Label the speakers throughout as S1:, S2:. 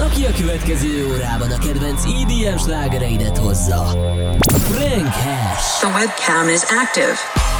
S1: aki a következő órában a kedvenc EDM slágereidet hozza. Frank Hash.
S2: The webcam is active.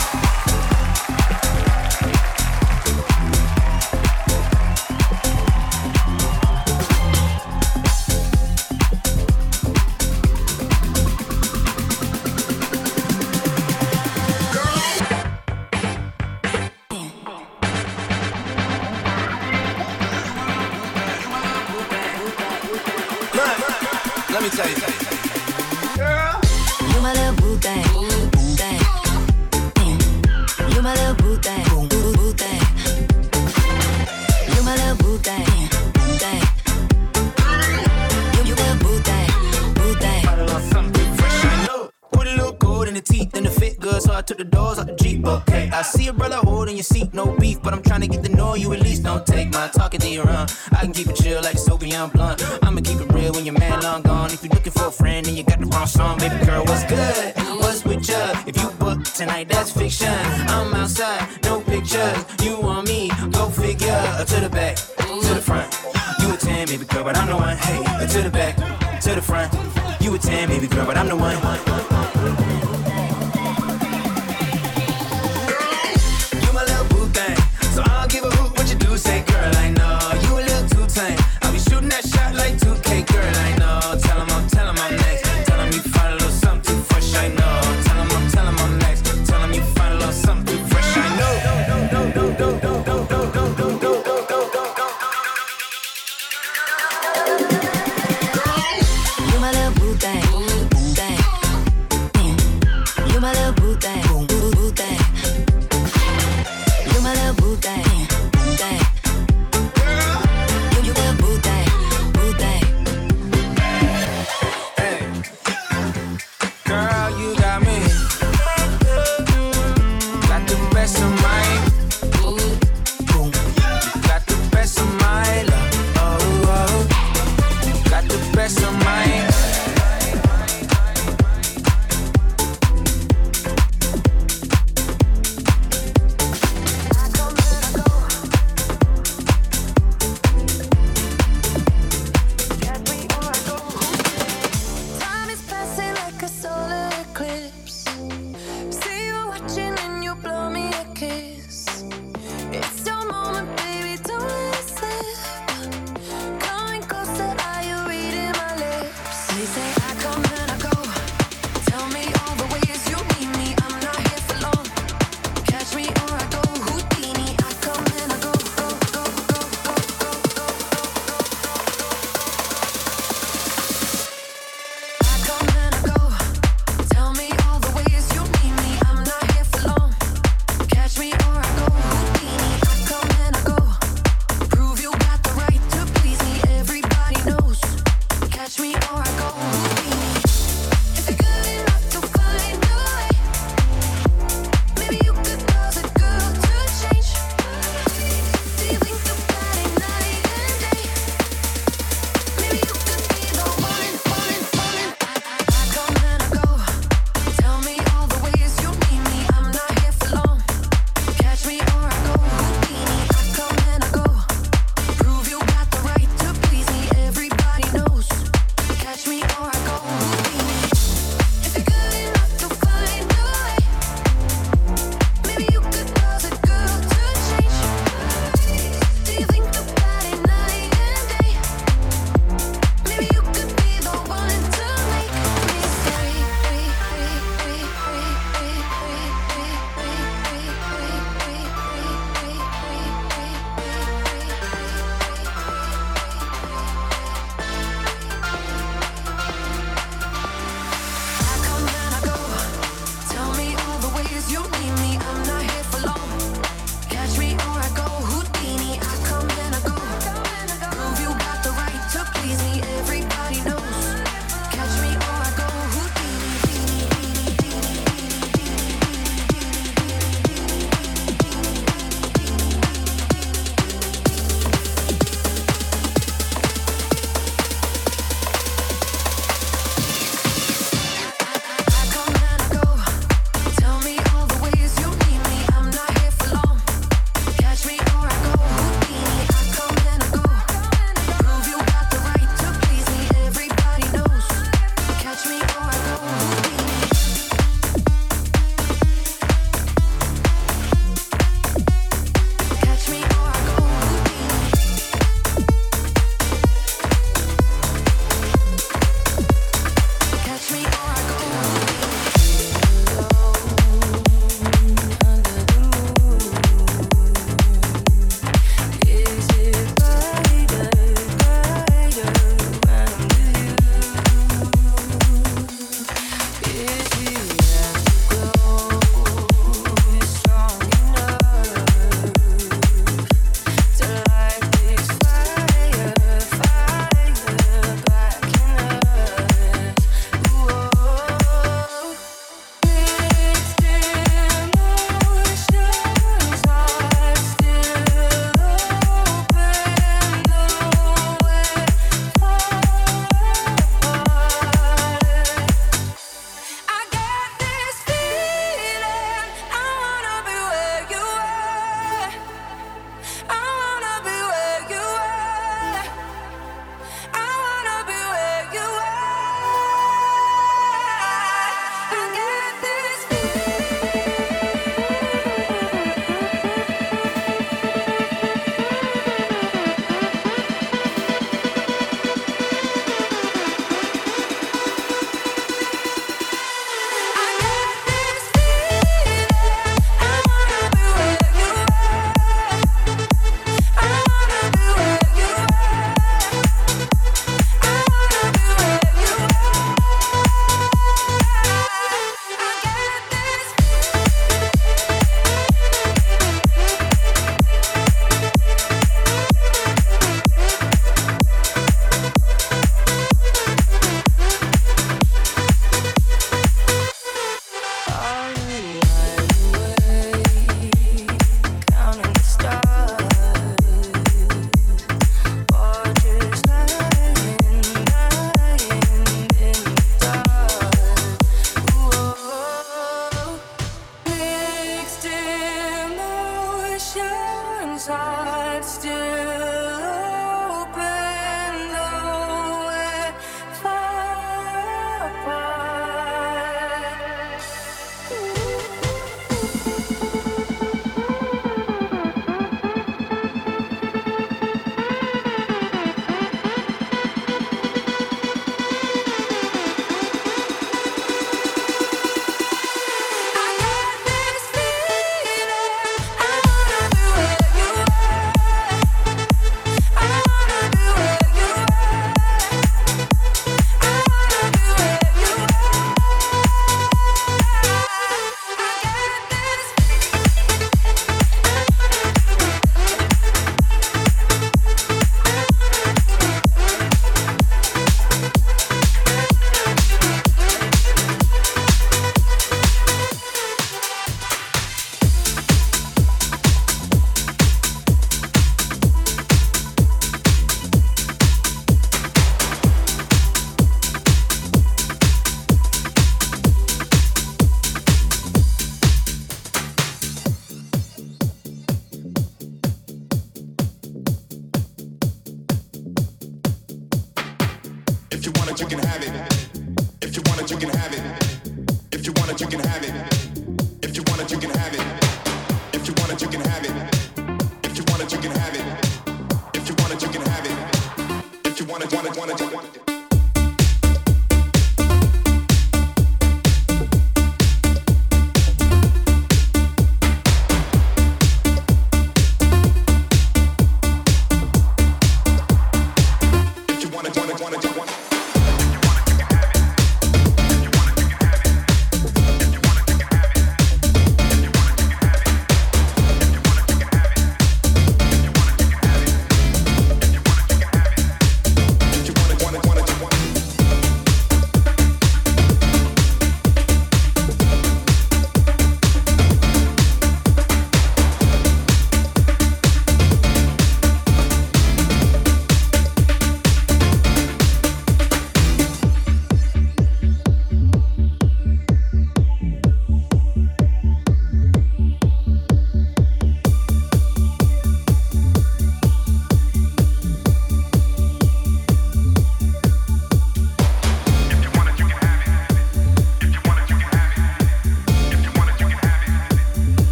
S3: pocket, the you run.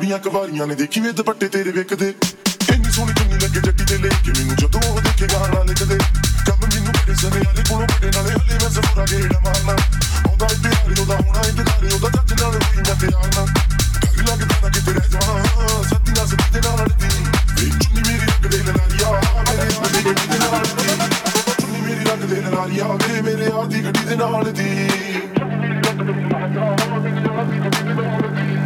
S4: ਕੁੜੀਆਂ ਕਵਾਰੀਆਂ ਨੇ ਦੇਖੀ ਵੇ ਦੁਪੱਟੇ ਤੇਰੇ ਵੇਖਦੇ। ਇੰਨੀ ਸੋਹਣੀ ਚੁੰਨੀ ਲੱਗੇ ਜੱਟੀ ਦੇ ਲੈ ਕੇ ਮੈਨੂੰ ਜਦੋਂ ਉਹ ਦੇਖੇ ਗਾਣਾ ਲਿਖਦੇ। ਕੰਮ ਮੈਨੂੰ ਬੜੇ ਸਨੇ ਵਾਲੇ ਕੋਲੋਂ ਬੜੇ ਨਾਲੇ ਹਲੇ ਮੈਂ ਸਫਰਾ ਗੇੜਾ ਮਾਰਨਾ। ਆਉਂਦਾ ਇੰਤਜ਼ਾਰ ਉਹਦਾ ਹੋਣਾ ਇੰਤਜ਼ਾਰ ਉਹਦਾ ਜੱਜ ਨਾਲ ਹੋਈ ਮੈਂ ਤਿਆਰ ਨਾ ਡਰ ਲੱਗਦਾ ਨਾ ਕਿਤੇ ਰਹਿ ਜਾਵਾਂ, ਸੱਤੀ ਨਾਲ ਸੱਤੀ ਦੇ ਨਾਲ ਲੜਦੀ ਵੇ ਚੁੰਨੀ ਮੇਰੀ ਰੱਖ ਦੇ ਲਲਾਰੀਆ ਮੇਰੇ ਯਾਰ ਦੀ ਗੱਡੀ ਦੇ ਨਾਲ ਦੀ ਚੁੰਨੀ ਮੇਰੀ ਰੱਖ ਦੇ ਲਲਾਰੀਆ ਵੇ ਮੇਰੇ ਯਾਰ ਦੀ ਗੱਡੀ ਦੇ ਨਾਲ ਦੀ ਔਜਲੀ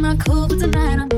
S5: my cool, but tonight I'm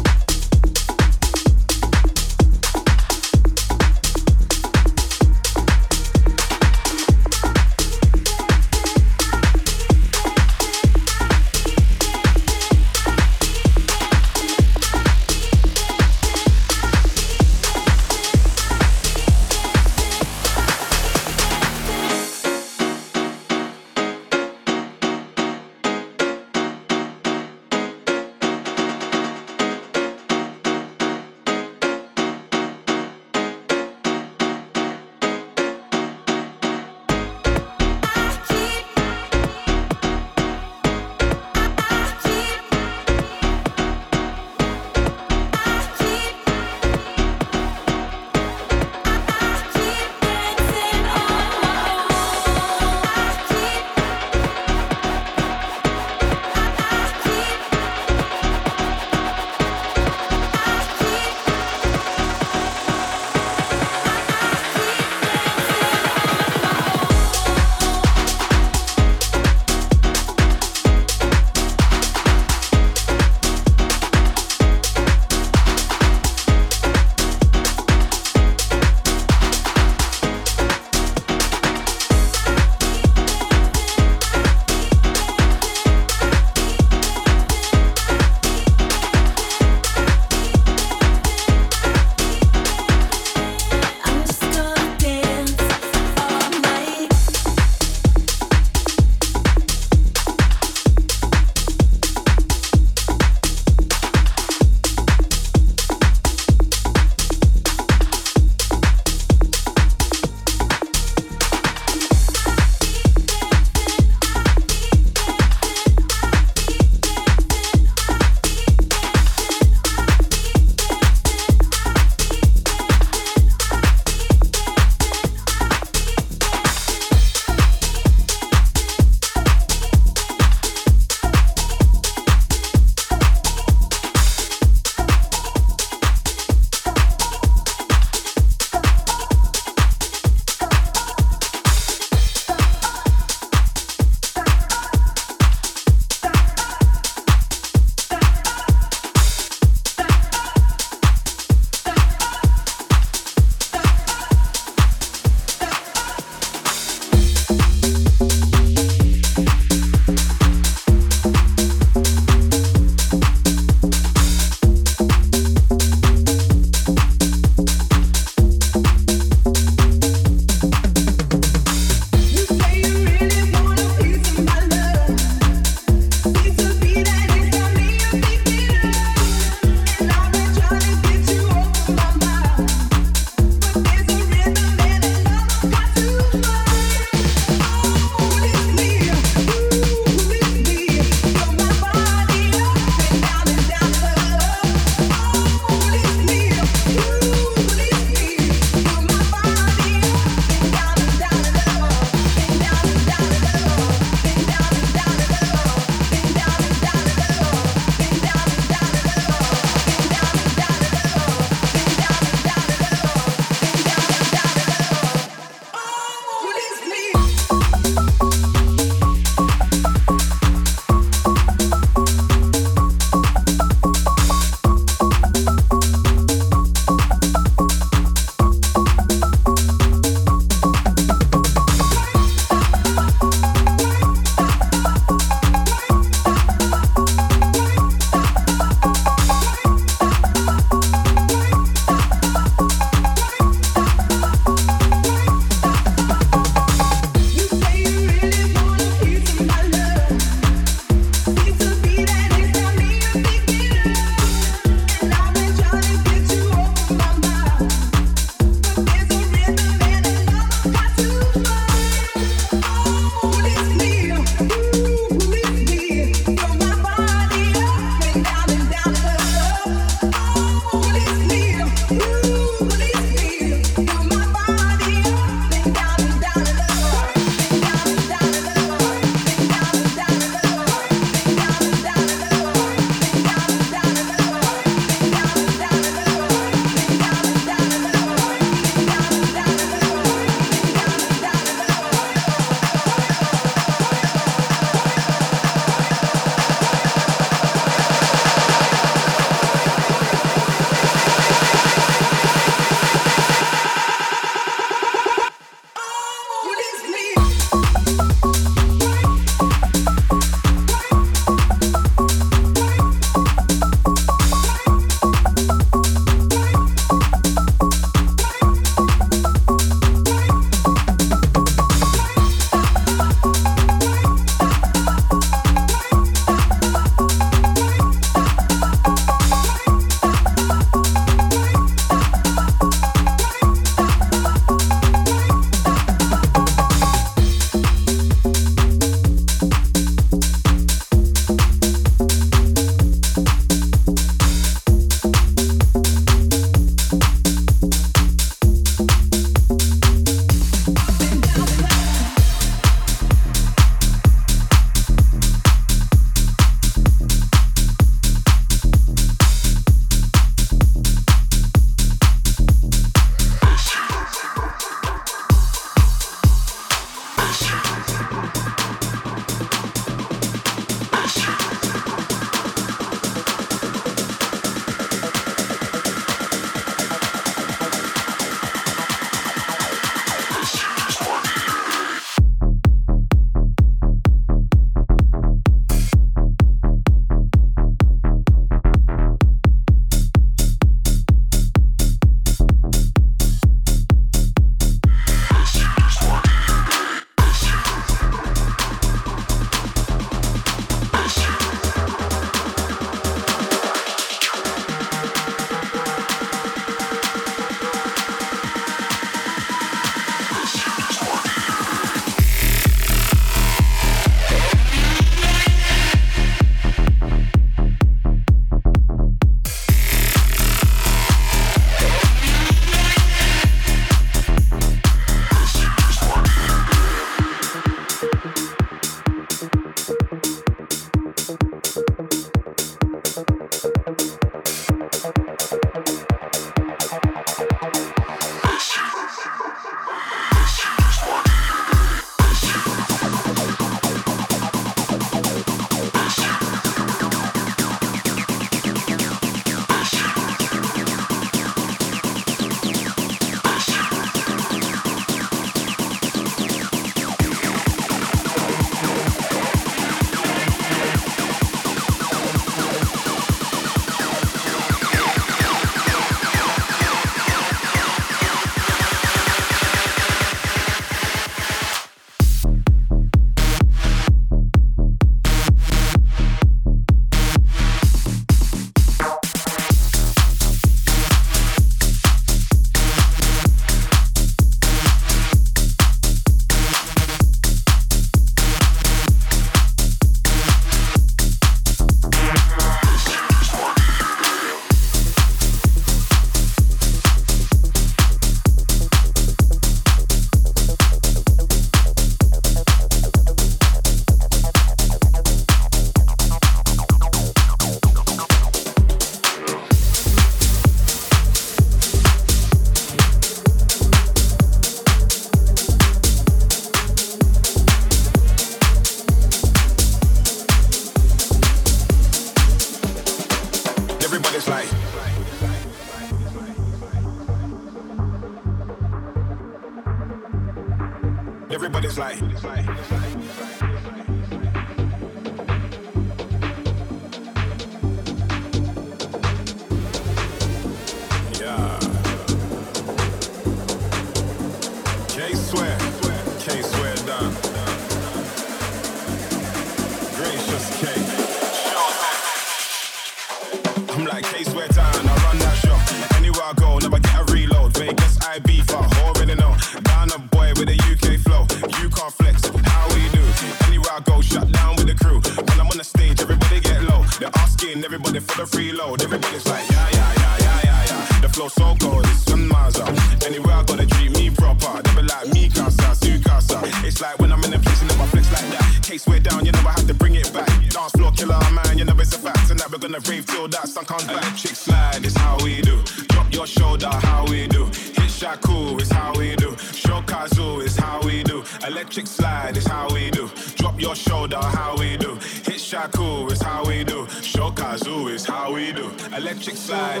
S6: They're everybody for the freeload. Everybody's like, yeah, yeah, yeah, yeah, yeah, yeah. The flow so cold, it's miles up. Anywhere I gotta treat me proper. Be like, me casa, su casa. It's like when I'm in a place and never flex like that. Case way down, you never have to bring it back. Dance floor killer, man, you know it's a fact. And that we're gonna rave till that sun comes back. Electric slide is how we do. Drop your shoulder, how we do. Hit Shaku is how we do. Shokazu is how we do. Electric slide is how we do. Drop your shoulder, how we do. Hit Shaku is how we do. Shokazu is how we do. Electric slide.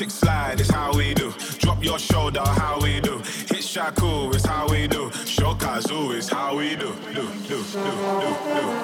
S6: Electric slide is how we do. Drop your shoulder, how we do. Hit Shaku is how we do. Shokazu is how we do, do, do, do, do, do.